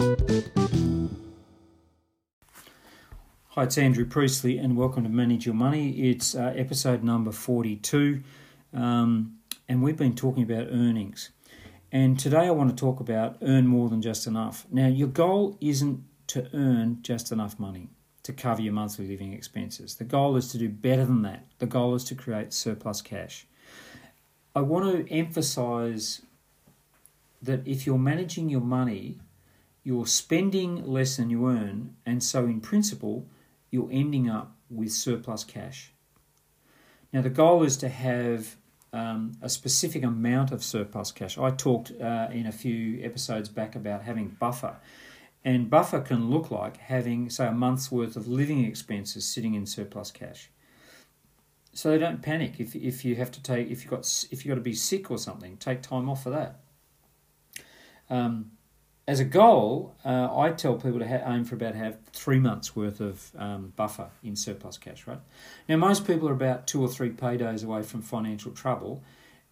Hi, it's Andrew Priestley, and welcome to Manage Your Money. It's uh, episode number 42, um, and we've been talking about earnings. And today I want to talk about earn more than just enough. Now, your goal isn't to earn just enough money to cover your monthly living expenses. The goal is to do better than that. The goal is to create surplus cash. I want to emphasize that if you're managing your money, you're spending less than you earn, and so in principle, you're ending up with surplus cash. Now, the goal is to have um, a specific amount of surplus cash. I talked uh, in a few episodes back about having buffer. And buffer can look like having, say, a month's worth of living expenses sitting in surplus cash. So they don't panic if, if you have to take if you got if you got to be sick or something, take time off for that. Um, as a goal, uh, I tell people to ha- aim for about have three months worth of um, buffer in surplus cash. Right now, most people are about two or three paydays away from financial trouble,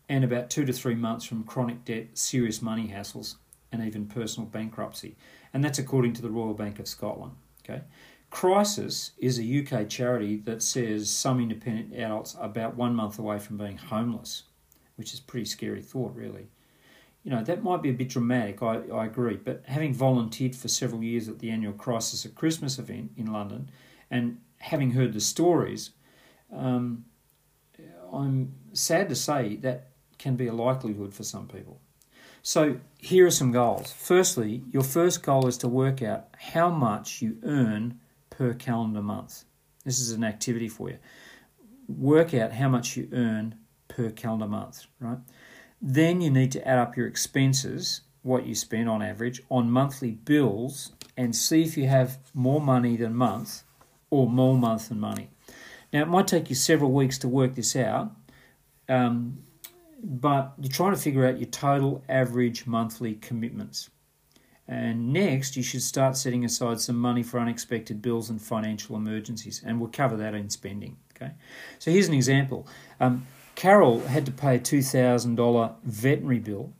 and about two to three months from chronic debt, serious money hassles, and even personal bankruptcy. And that's according to the Royal Bank of Scotland. Okay, Crisis is a UK charity that says some independent adults are about one month away from being homeless, which is pretty scary thought, really you know, that might be a bit dramatic, I, I agree, but having volunteered for several years at the annual Crisis at Christmas event in London and having heard the stories, um, I'm sad to say that can be a likelihood for some people. So, here are some goals. Firstly, your first goal is to work out how much you earn per calendar month. This is an activity for you. Work out how much you earn per calendar month, right? Then you need to add up your expenses, what you spend on average, on monthly bills and see if you have more money than month or more month than money. Now, it might take you several weeks to work this out, um, but you're trying to figure out your total average monthly commitments. And next, you should start setting aside some money for unexpected bills and financial emergencies, and we'll cover that in spending. Okay, so here's an example. Um, Carol had to pay a $2,000 veterinary bill,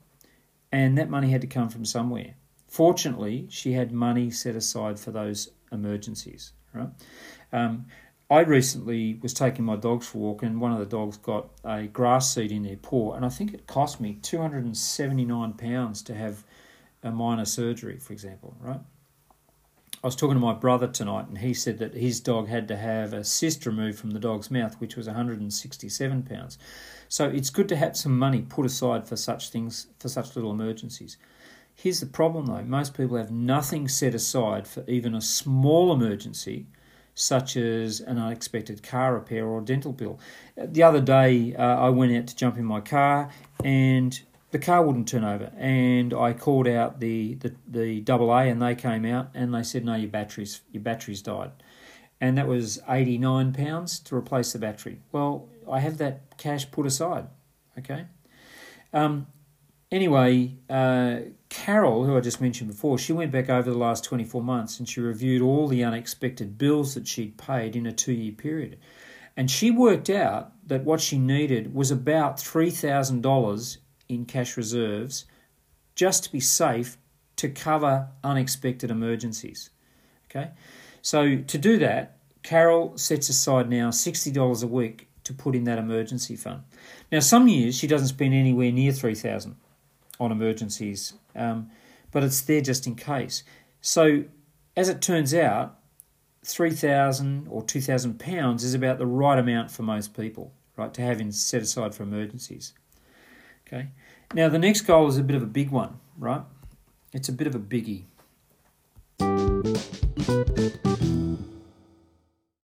and that money had to come from somewhere. Fortunately, she had money set aside for those emergencies. Right. Um, I recently was taking my dogs for a walk, and one of the dogs got a grass seed in their paw, and I think it cost me two hundred and seventy nine pounds to have a minor surgery, for example. Right. I was talking to my brother tonight, and he said that his dog had to have a cyst removed from the dog's mouth, which was 167 pounds. So it's good to have some money put aside for such things, for such little emergencies. Here's the problem though most people have nothing set aside for even a small emergency, such as an unexpected car repair or dental bill. The other day, uh, I went out to jump in my car and the car wouldn't turn over, and I called out the the the double A, and they came out and they said, "No, your batteries your batteries died," and that was eighty nine pounds to replace the battery. Well, I have that cash put aside, okay. Um, anyway, uh, Carol, who I just mentioned before, she went back over the last twenty four months and she reviewed all the unexpected bills that she'd paid in a two year period. And she worked out that what she needed was about $3,000 in cash reserves just to be safe to cover unexpected emergencies. Okay, so to do that, Carol sets aside now $60 a week to put in that emergency fund. Now, some years she doesn't spend anywhere near 3000 on emergencies, um, but it's there just in case. So, as it turns out, 3000 or 2000 pounds is about the right amount for most people, right, to have in set aside for emergencies. Okay. Now the next goal is a bit of a big one, right? It's a bit of a biggie.